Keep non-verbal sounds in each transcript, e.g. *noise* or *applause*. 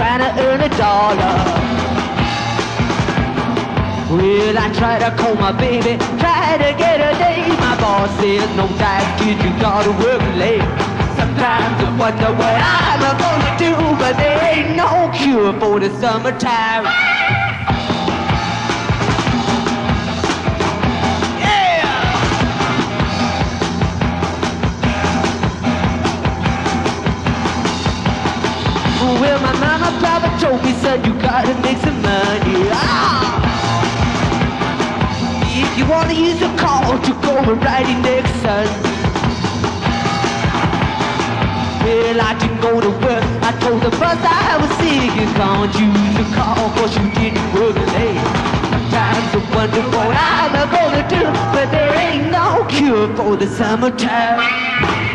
just to try to earn a dollar. Well, I try to call my baby, try to get a date. My boss says, no time, kid, you gotta work late. Sometimes I wonder what I'm gonna do, but there ain't no cure for the summertime. Mama told me, son, you gotta make some money. Ah! If you wanna use a car to go and ride next son. Well, I didn't go to work. I told the bus I was sick. You can't use a car cause you didn't work late. Sometimes I wonder what I'm gonna do, but there ain't no cure for the summertime.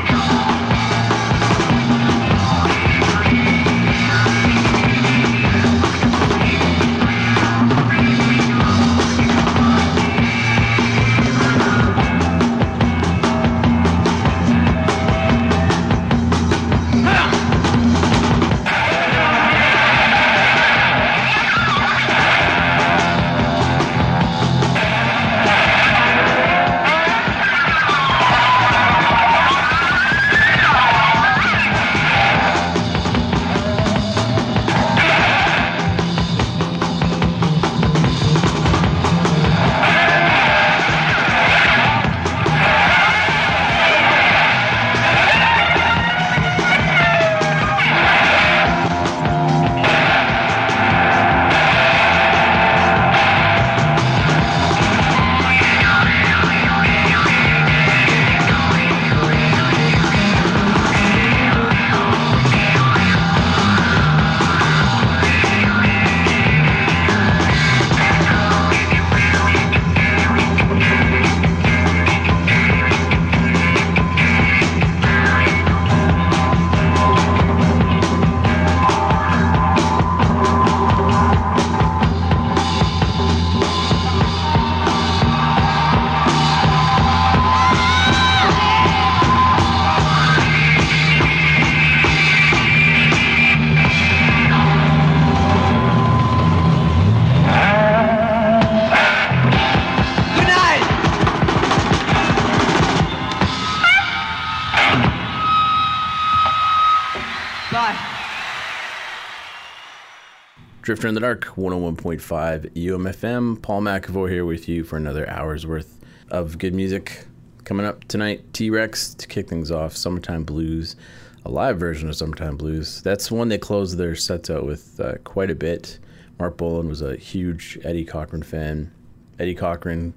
Drifter in the Dark, 101.5 UMFM. Paul McAvoy here with you for another hour's worth of good music. Coming up tonight, T Rex to kick things off, Summertime Blues, a live version of Summertime Blues. That's one they closed their sets out with uh, quite a bit. Marc Bolan was a huge Eddie Cochran fan. Eddie Cochran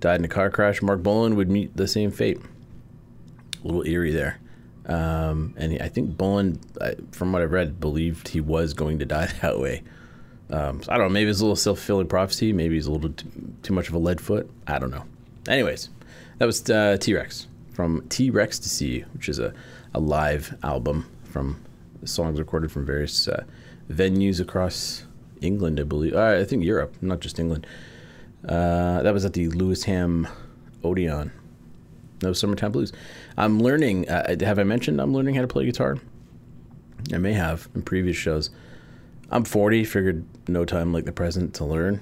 died in a car crash. Marc Bolan would meet the same fate. A little eerie there. Um, and I think Bolan, from what I've read, believed he was going to die *laughs* that way. Um, so I don't know. Maybe it's a little self fulfilling prophecy. Maybe he's a little too, too much of a lead foot. I don't know. Anyways, that was uh, T Rex from T Rex to See, which is a, a live album from songs recorded from various uh, venues across England, I believe. Uh, I think Europe, not just England. Uh, that was at the Lewisham Odeon. That was Summertime Blues. I'm learning. Uh, have I mentioned I'm learning how to play guitar? I may have in previous shows. I'm 40. Figured no time like the present to learn,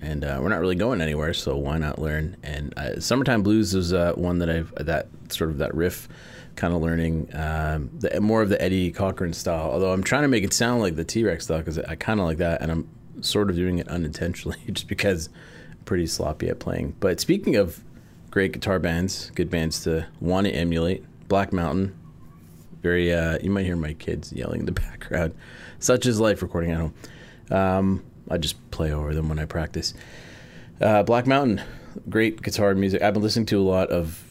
and uh, we're not really going anywhere, so why not learn? And uh, Summertime Blues is uh, one that I've that sort of that riff kind of learning um, the, more of the Eddie Cochran style. Although I'm trying to make it sound like the T Rex style because I kind of like that, and I'm sort of doing it unintentionally *laughs* just because I'm pretty sloppy at playing. But speaking of great guitar bands, good bands to want to emulate, Black Mountain. Very, uh, you might hear my kids yelling in the *laughs* background. Such is life recording at home. Um, I just play over them when I practice. Uh, Black Mountain, great guitar music. I've been listening to a lot of,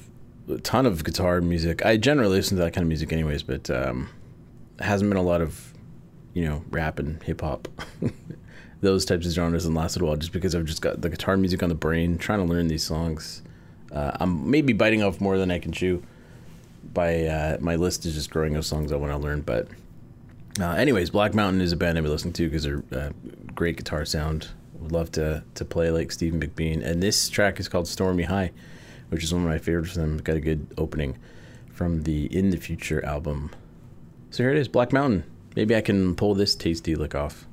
a ton of guitar music. I generally listen to that kind of music, anyways, but um, hasn't been a lot of, you know, rap and hip hop, *laughs* those types of genres in the last little while, just because I've just got the guitar music on the brain, trying to learn these songs. Uh, I'm maybe biting off more than I can chew. By uh, my list is just growing of songs I want to learn, but uh, anyways, Black Mountain is a band I've been listening to because they're uh, great guitar sound. Would love to to play like Stephen McBean. And this track is called Stormy High, which is one of my favorites from them. Got a good opening from the In the Future album. So here it is, Black Mountain. Maybe I can pull this tasty lick off.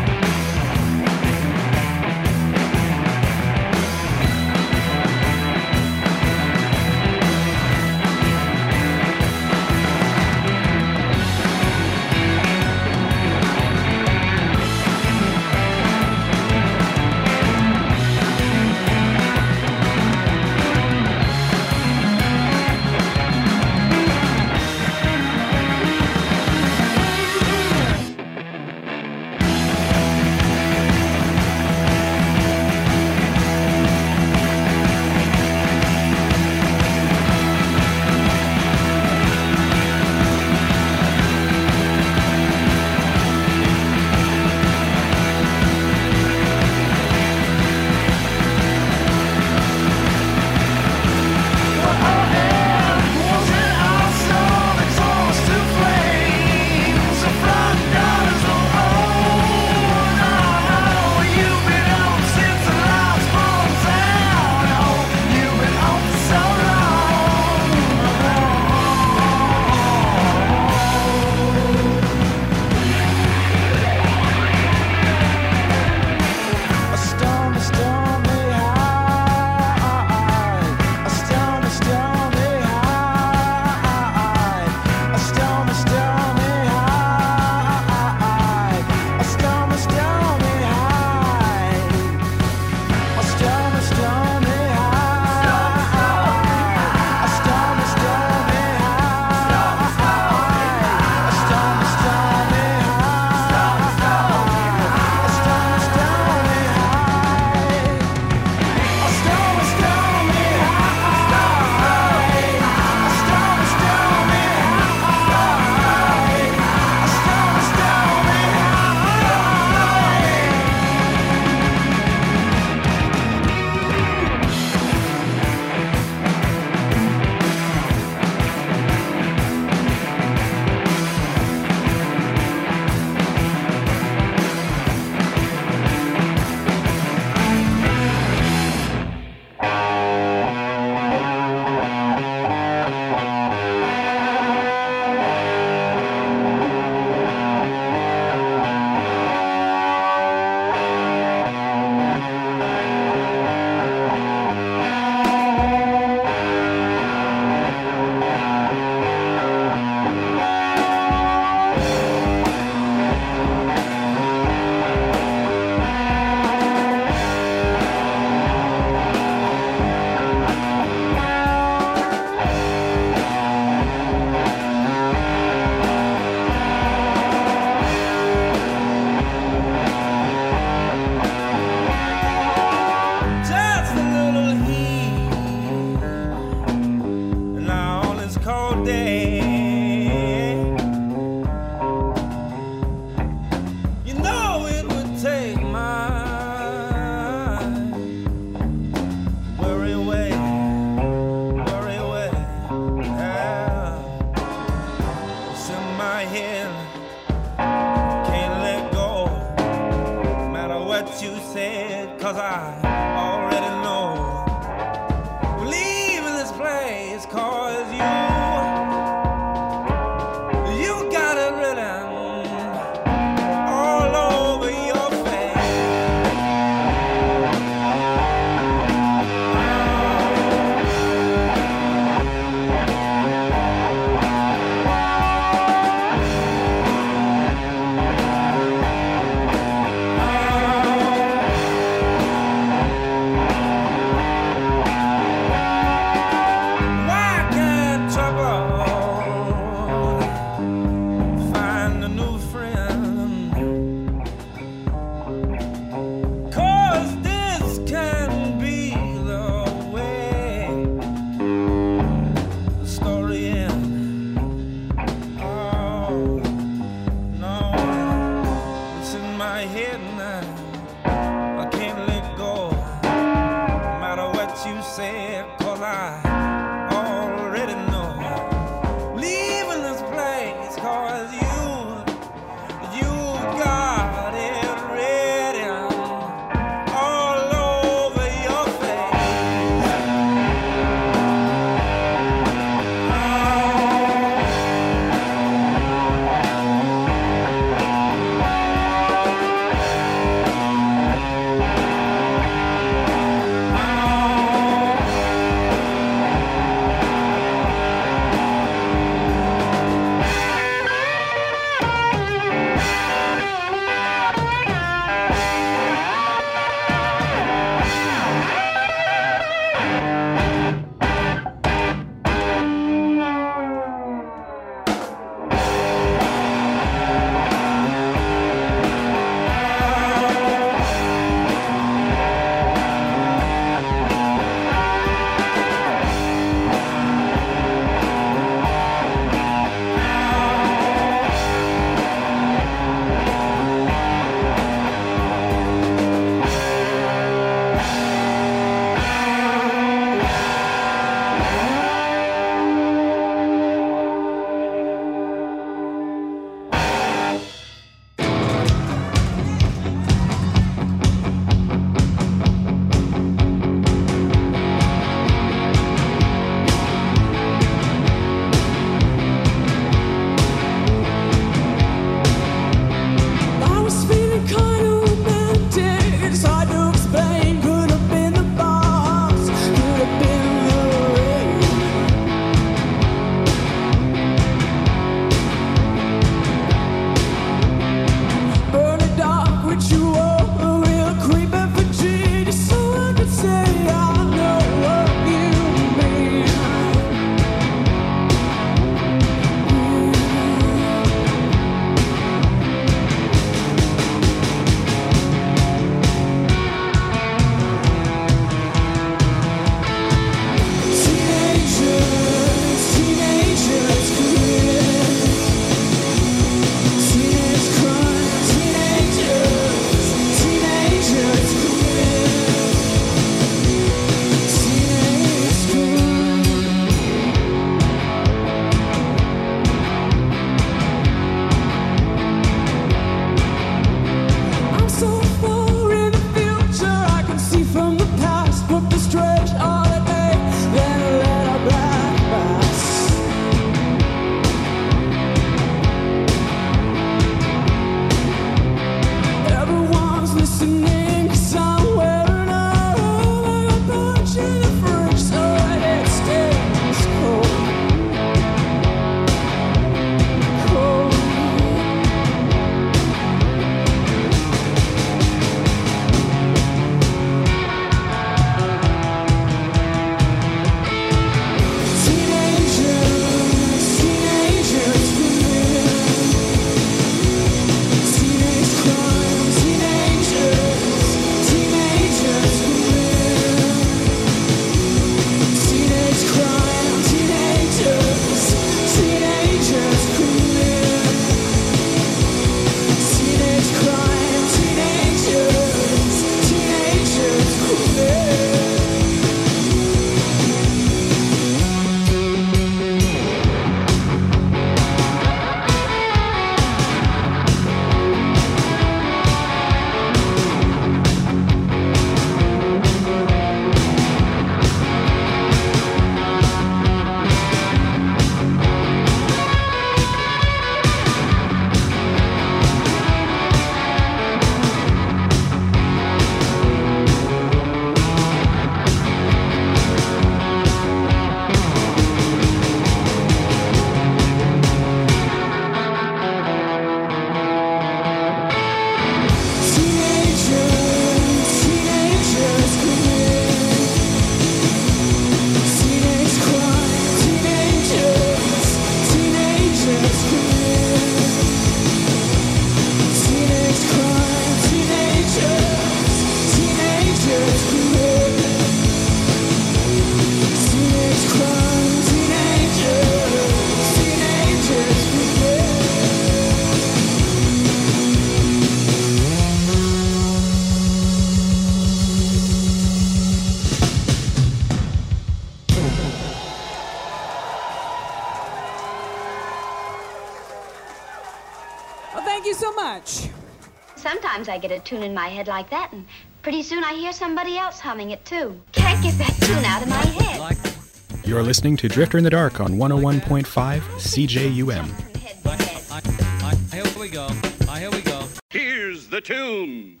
Get a tune in my head like that, and pretty soon I hear somebody else humming it too. Can't get that tune out of my head. You're listening to Drifter in the Dark on 101.5 CJUM. Head to head. I, I, here we go. Here we go. Here's the tune.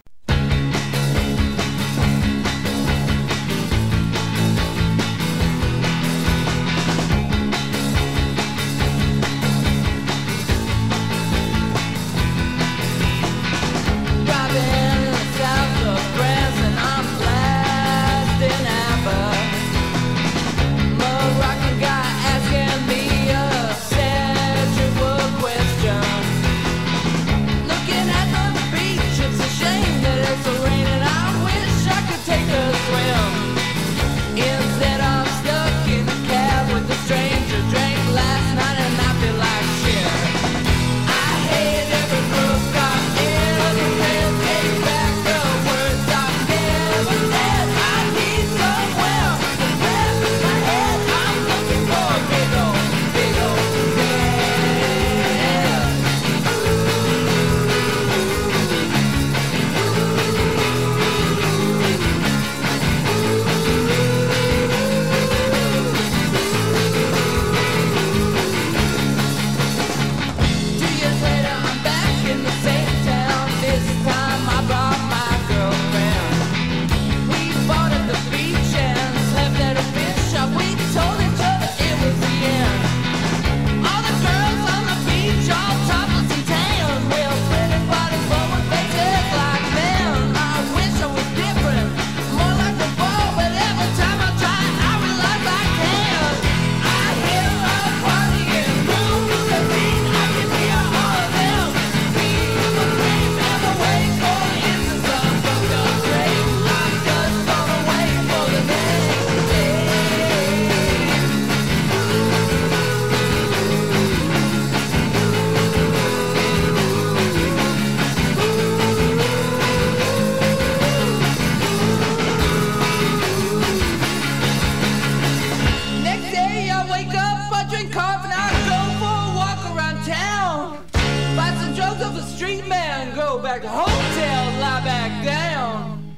Hotel, lie back down.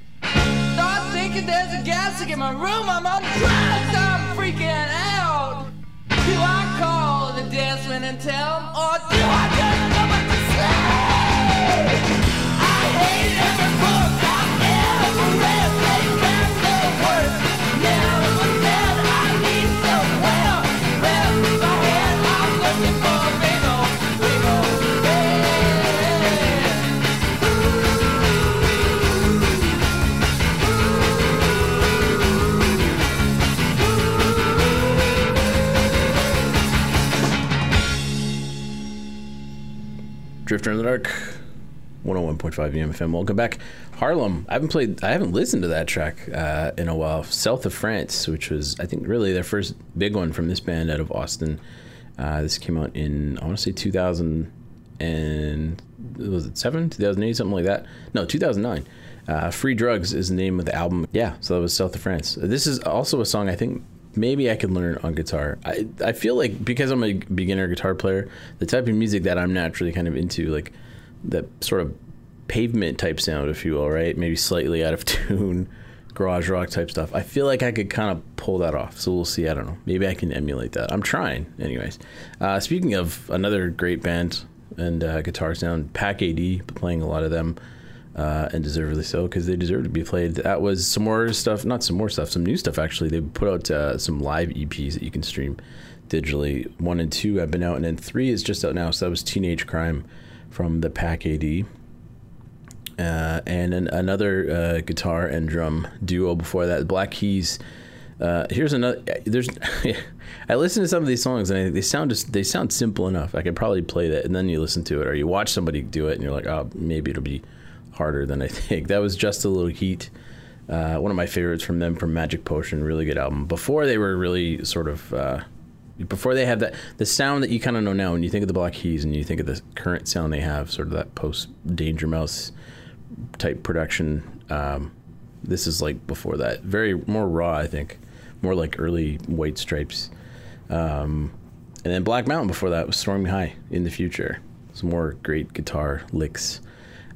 Start thinking there's a gas in my room, I'm on drugs, I'm freaking out. Do I call the danceman and tell him, or do I just go back to sleep? I hate every book I've ever read. Drifter in the Dark, 101.5 UMFM. Welcome back. Harlem. I haven't played, I haven't listened to that track uh, in a while. South of France, which was, I think, really their first big one from this band out of Austin. Uh, this came out in, I want to say 2000 and, was it 7? 2008, something like that? No, 2009. Uh, Free Drugs is the name of the album. Yeah, so that was South of France. This is also a song I think maybe I could learn on guitar. I, I feel like because I'm a beginner guitar player, the type of music that I'm naturally kind of into, like that sort of pavement type sound, if you will, right? Maybe slightly out of *laughs* tune, garage rock type stuff. I feel like I could kind of pull that off. So we'll see. I don't know. Maybe I can emulate that. I'm trying, anyways. Uh, speaking of another great band and uh, guitar sound, Pack AD, playing a lot of them. Uh, and deservedly so because they deserve to be played. That was some more stuff, not some more stuff, some new stuff actually. They put out uh, some live EPs that you can stream digitally. One and two have been out, and then three is just out now. So that was Teenage Crime from the Pack AD. Uh, and an, another uh, guitar and drum duo before that, Black Keys. Uh, here's another. There's, *laughs* I listen to some of these songs and I, they sound just they sound simple enough. I could probably play that, and then you listen to it, or you watch somebody do it, and you're like, oh, maybe it'll be harder than I *laughs* think. That was just a little heat. Uh, one of my favorites from them from Magic Potion, really good album. Before they were really sort of, uh, before they had that the sound that you kind of know now when you think of the Black Keys and you think of the current sound they have, sort of that post Danger Mouse type production. Um, this is like before that, very more raw, I think, more like early White Stripes. Um, and then Black Mountain before that was Stormy High in the future. some more great guitar licks.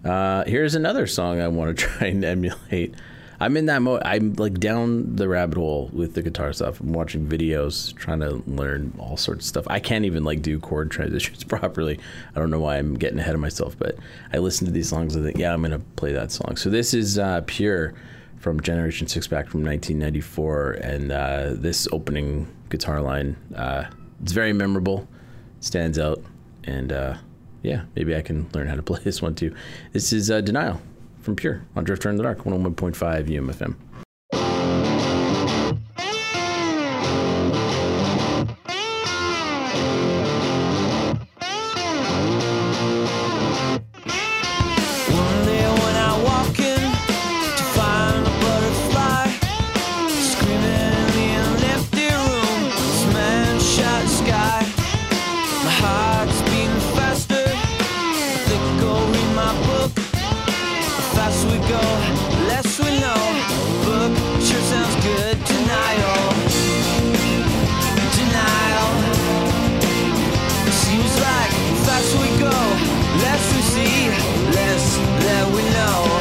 Uh, here's another song I want to *laughs* try and emulate. I'm in that mode. I'm like down the rabbit hole with the guitar stuff. I'm watching videos, trying to learn all sorts of stuff. I can't even like do chord *laughs* transitions *laughs* properly. I don't know why I'm getting ahead of myself, but I listen to these songs and think, yeah, I'm gonna play that song. So this is uh, Pure from Generation Six back from 1994, and uh, this opening guitar line, uh, it's very memorable, stands out, and uh, yeah, maybe I can learn how to play *laughs* this one too. This is uh, Denial from Pure on Drifter in the Dark, 101.5 UMFM. We know.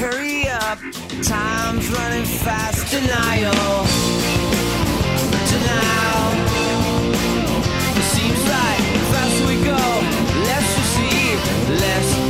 Hurry up. Time's running fast. Denial. Denial. It seems like the faster we go, less we see, less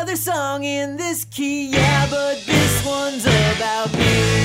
another song in this key, yeah, but this one's about me.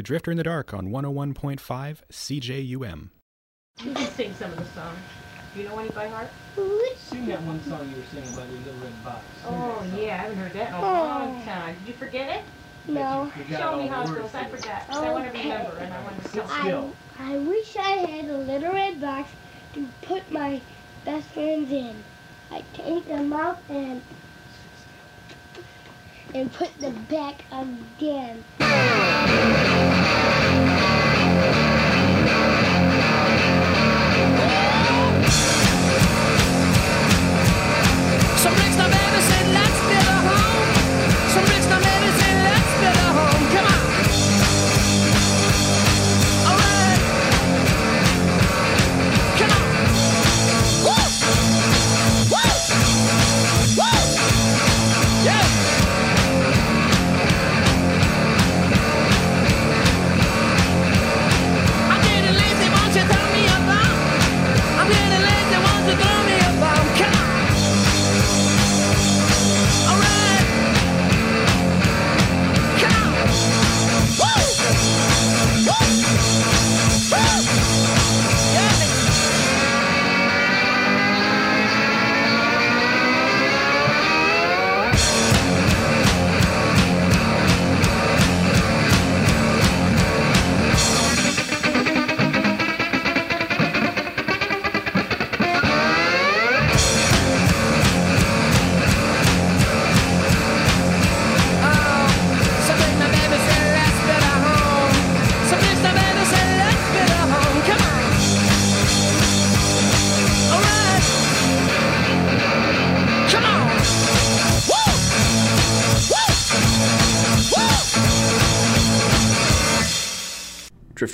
To Drifter in the Dark on 101.5 CJUM. You can sing some of the songs. Do you know any by heart? Sing that one song you were singing about your little red box. Oh, yeah, I haven't heard that in a oh. long time. Did you forget it? No. Show me how it goes. I forgot. I want to remember and I want to sing. still. I wish I had a little red box to put my best friends in. I take them out and and put them back again.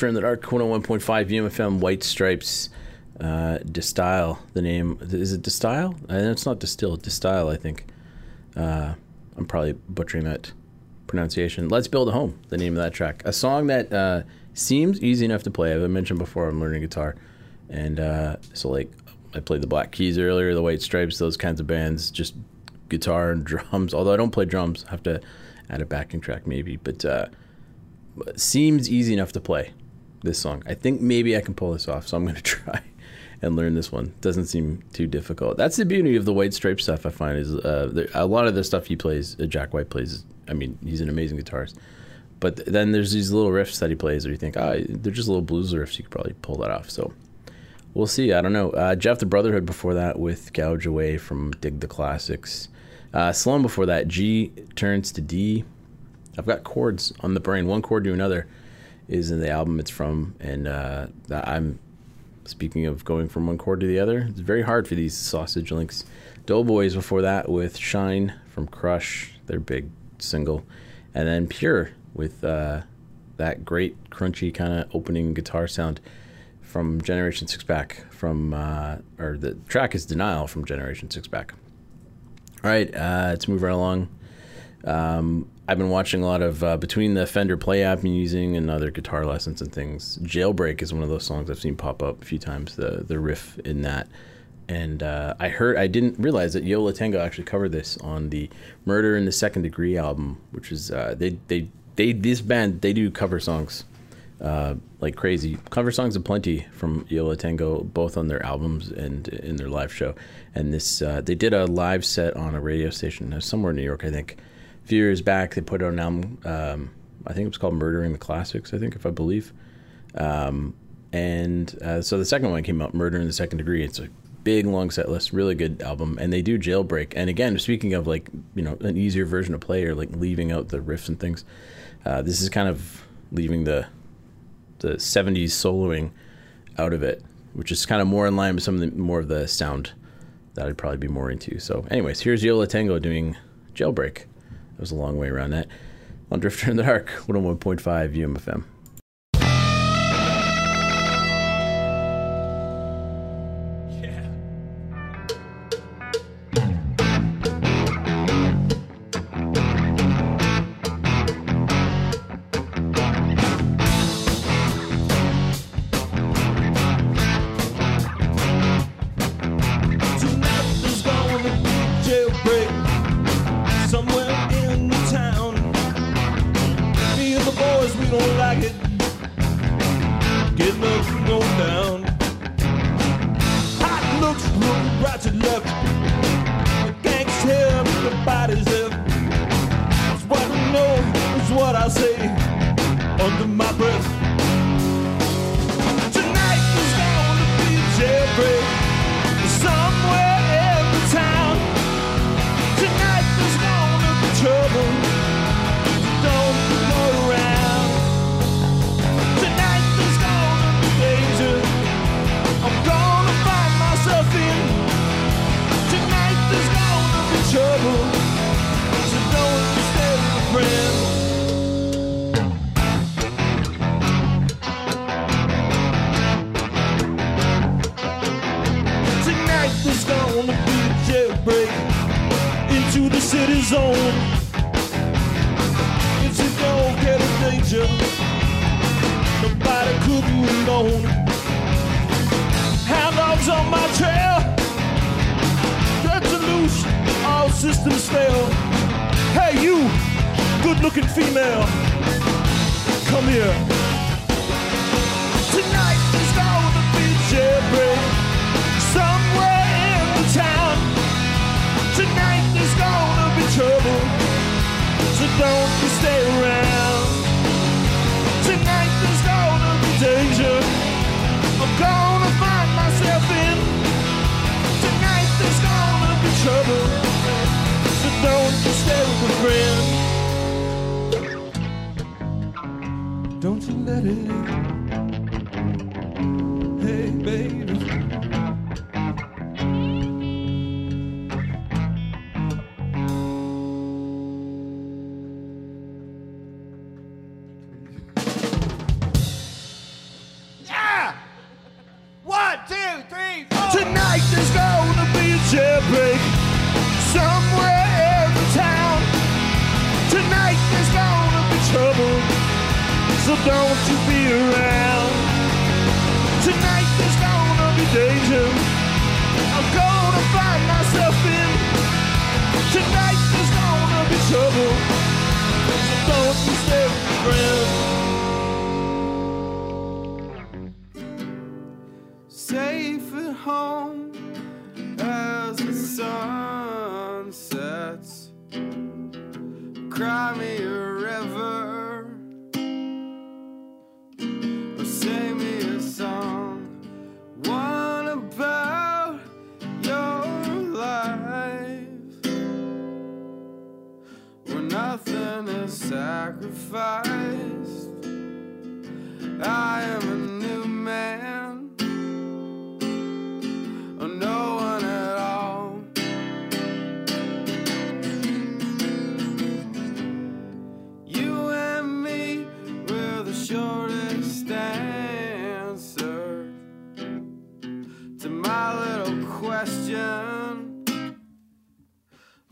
In the Dark, 101.5 UMFM, White Stripes, uh, Distyle. The name, is it Distyle? Uh, it's not Distill, Distyle, I think. Uh, I'm probably butchering that pronunciation. Let's Build a Home, the name of that track. A song that uh, seems easy enough to play. As I mentioned before, I'm learning guitar. And uh, so, like, I played the Black Keys earlier, the White Stripes, those kinds of bands, just guitar and *laughs* drums. Although I don't play drums, I have to add a backing track maybe. But uh, seems easy enough to play this song. I think maybe I can pull this off, so I'm going *laughs* to try and learn this one. Doesn't seem too difficult. That's the beauty of the White Stripe stuff. I find is uh, a lot of the stuff he plays, uh, Jack White plays. I mean, he's an amazing guitarist. But then there's these little riffs that he plays where you think, ah, they're just little blues riffs. You could probably pull that off. So we'll see. I don't know. Uh, Jeff the Brotherhood before that with Gouge Away from Dig the Classics. Uh, Sloan before that, G turns to D. I've got chords on the brain. One chord to another is in the album it's from, and uh, I'm speaking of going from one chord to the other. It's very hard for these sausage links. Doughboys before that with Shine from Crush, their big single, and then Pure with uh, that great crunchy kind of opening guitar sound from Generation Six Pack. From uh, or the track is Denial from Generation Six Pack. All right, uh, let's move right along. Um, I've been watching a lot of uh, between the Fender Play app I'm using and other guitar lessons and things. Jailbreak is one of those songs I've seen pop up a few times. The the riff in that, and uh, I heard I didn't realize that Yo La Tengo actually covered this on the Murder in the Second Degree album, which is uh, they they they this band they do cover songs uh, like crazy. Cover songs aplenty from Yo La Tengo, both on their albums and in their live show. And this, uh, they did a live set on a radio station uh, somewhere in New York, I think. Few years back, they put out an album. Um, I think it was called "Murdering the Classics." I think, if I believe. Um, and uh, so the second one came out, "Murder in the Second Degree." It's a big long set list, really good album. And they do Jailbreak. And again, speaking of like you know an easier version of play or like leaving out the riffs and things, uh, this is kind of leaving the the 70s soloing out of it, which is kind of more in line with some of the more of the sound that I'd probably be more into. So, anyways, here's Yo La Tengo doing Jailbreak. Was a long way around that. On Drifter in the Dark, 101.5 UMFM. Don't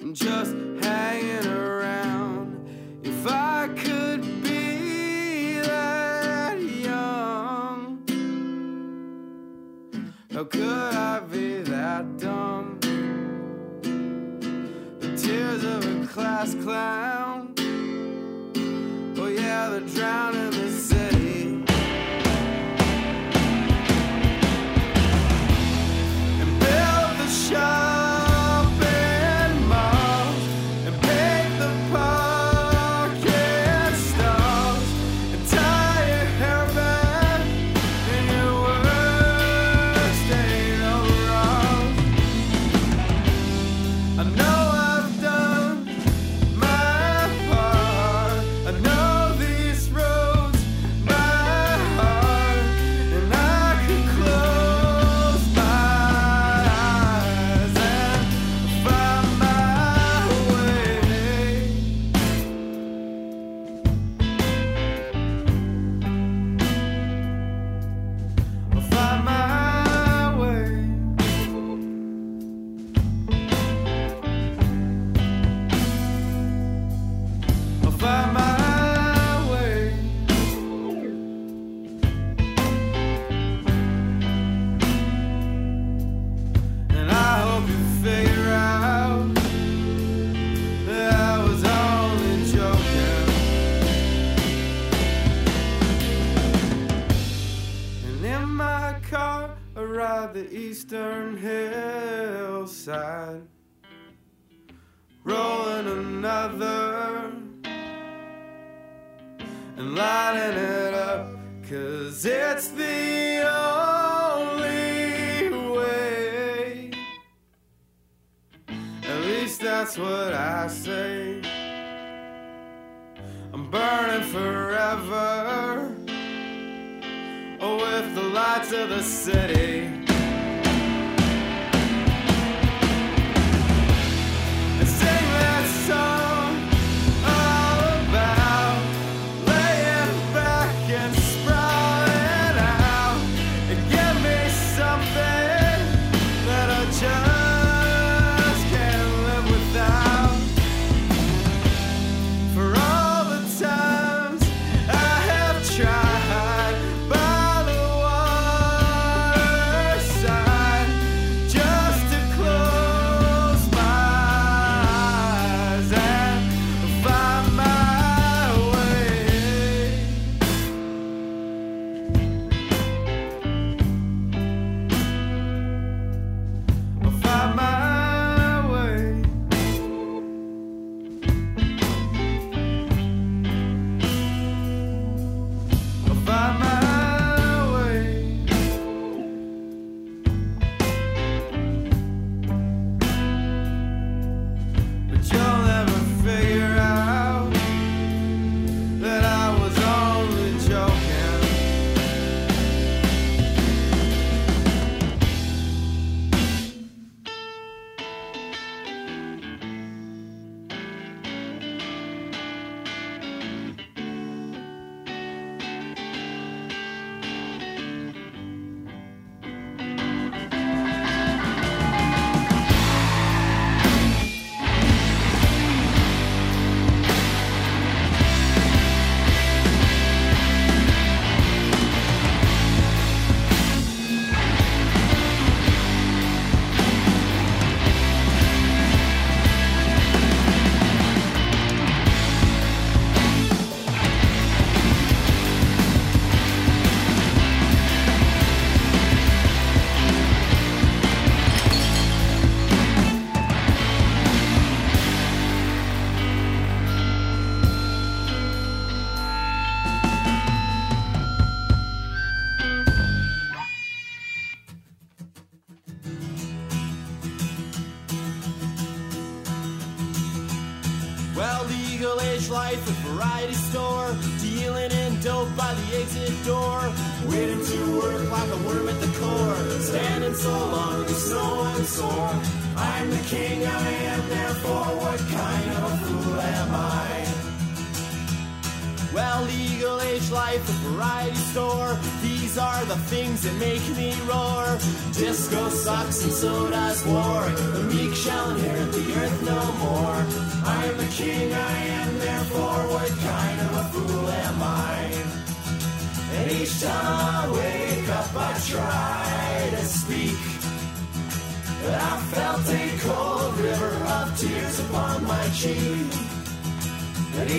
and just hanging around. If I could be that young, how could I be that dumb? The tears of a class clown. and lighting it up, cause it's the only way. At least that's what I say. I'm burning forever, oh, with the lights of the city. Sing that song.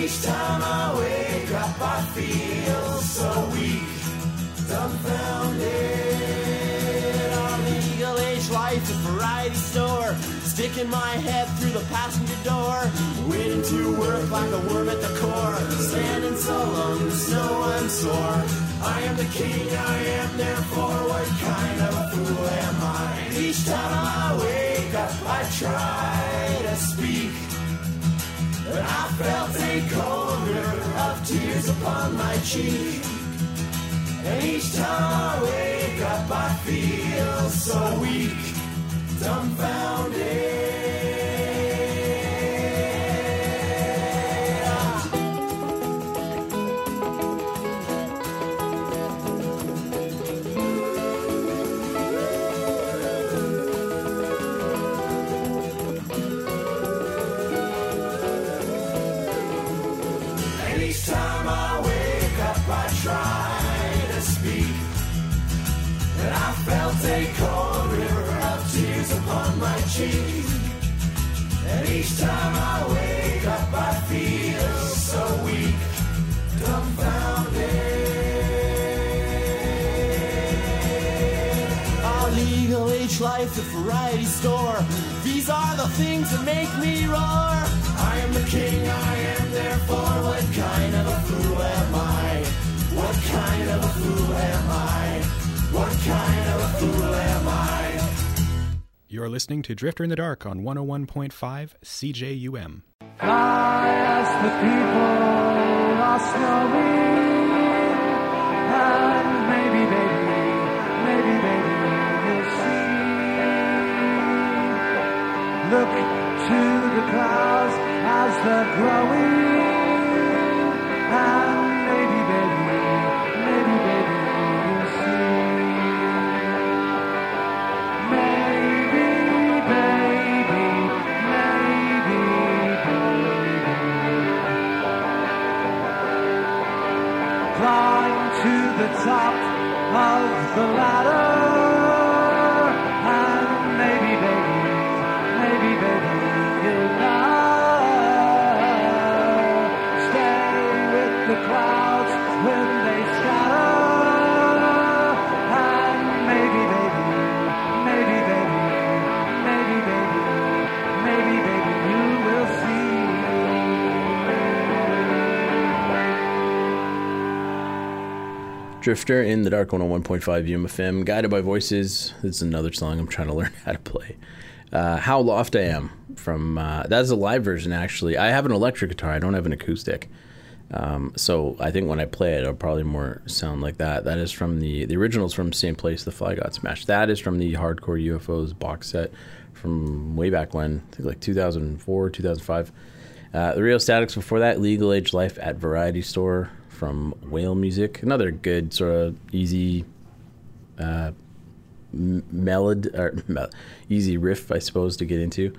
Each time I wake up, I feel so weak, dumbfounded. On legal age life at variety store, sticking my head through the passenger door, waiting to work like a worm at the core. Standing so long in the snow, I'm sore. I am the king, I am therefore. What kind of a fool am I? Each time I wake up, I try to speak. And I felt a corner of tears upon my cheek. And each time I wake up, I feel so weak, dumbfounded. And each time I wake up, I feel so weak, dumbfounded. Our legal age life at variety store. These are the things that make me roar. I am the king, I am therefore. What kind of a fool am I? What kind of a You're listening to Drifter in the Dark on 101.5 CJUM. The people and maybe. Look to the clouds as they're growing, Drifter in the Dark 101.5 UMFM, Guided by Voices. This is another song I'm trying to *laughs* learn how to play. Uh, how Loft I Am from, uh, that's a live version actually. I have an electric guitar, I don't have an acoustic. Um, so I think when I play it, it'll probably more sound like that. That is from the, the original's from Same Place the Fly Got Smashed. That is from the Hardcore UFOs box set from way back when, I think like 2004, 2005. Uh, the Rheostatics before that, Legal Age Life at Variety Store from Whale Music. Another good sort of easy, uh, m- melod or *laughs* mel- easy riff, I suppose, to get into.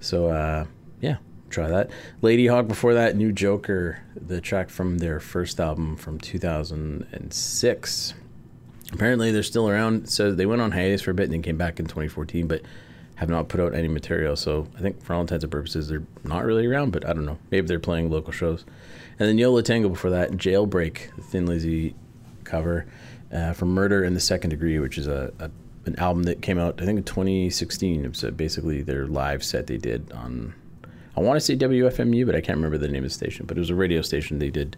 So uh, yeah, try that. Ladyhawk before that, New Joker, the track from their first album from 2006. Apparently they're still around. So they went on hiatus for a bit and then came back in 2014, but have not put out any material. So I think for all intents and purposes, they're not really around, but I don't know. Maybe they're playing local shows. And then Yo La Tengo before that, Jailbreak, Thin Lizzy cover uh, from Murder in the Second Degree, which is a, a an album that came out I think in 2016. It was uh, basically their live set they did on I want to say WFMU, but I can't remember the name of the station. But it was a radio station they did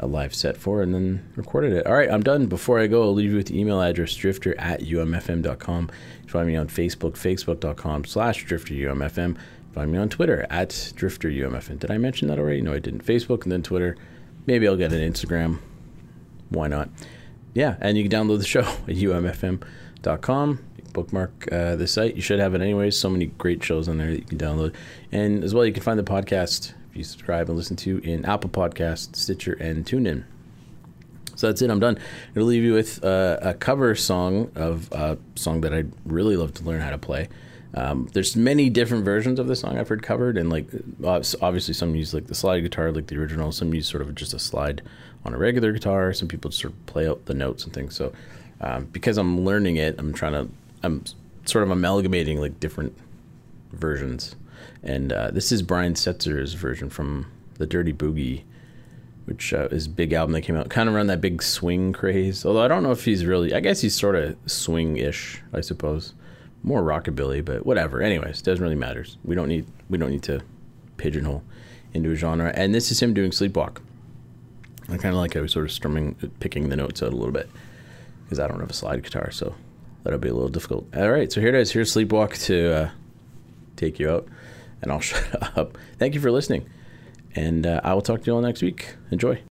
a live set for and then recorded it. All right, I'm done. Before I go, I'll leave you with the email address drifter at umfm.com. You can find me on Facebook, facebook.com slash drifterumfm. Find me on Twitter at DrifterUMFM. Did I mention that already? No, I didn't. Facebook and then Twitter. Maybe I'll get an Instagram. Why not? Yeah, and you can download the show *laughs* at umfm.com. Bookmark uh, the site. You should have it anyways. So many great shows on there that you can download. And as well, you can find the podcast if you subscribe and listen to in Apple Podcasts, Stitcher, and TuneIn. So that's it. I'm done. I'm leave you with uh, a cover song of a song that I'd really love to learn how to play. Um, there's many different versions of the song I've heard covered, and like obviously some use like the slide guitar, like the original. Some use sort of just a slide on a regular guitar. Some people just sort of play out the notes and things. So um, because I'm learning it, I'm trying to I'm sort of amalgamating like different versions. And uh, this is Brian Setzer's version from the Dirty Boogie which uh, is big album that came out kind of around that big swing craze. Although I don't know if he's really, I guess he's sort of swing ish, I suppose, more rockabilly, but whatever. Anyways, doesn't really matter. We don't need we don't need to pigeonhole into a genre. And this is him doing Sleepwalk. I kind of like how he's sort of strumming, picking the notes out a little bit because I don't have a slide guitar, so that'll be a little difficult. All right, so here it is. Here's Sleepwalk to uh, take you out, and I'll *laughs* shut up. Thank you for listening. And uh, I will talk to you all next week. Enjoy.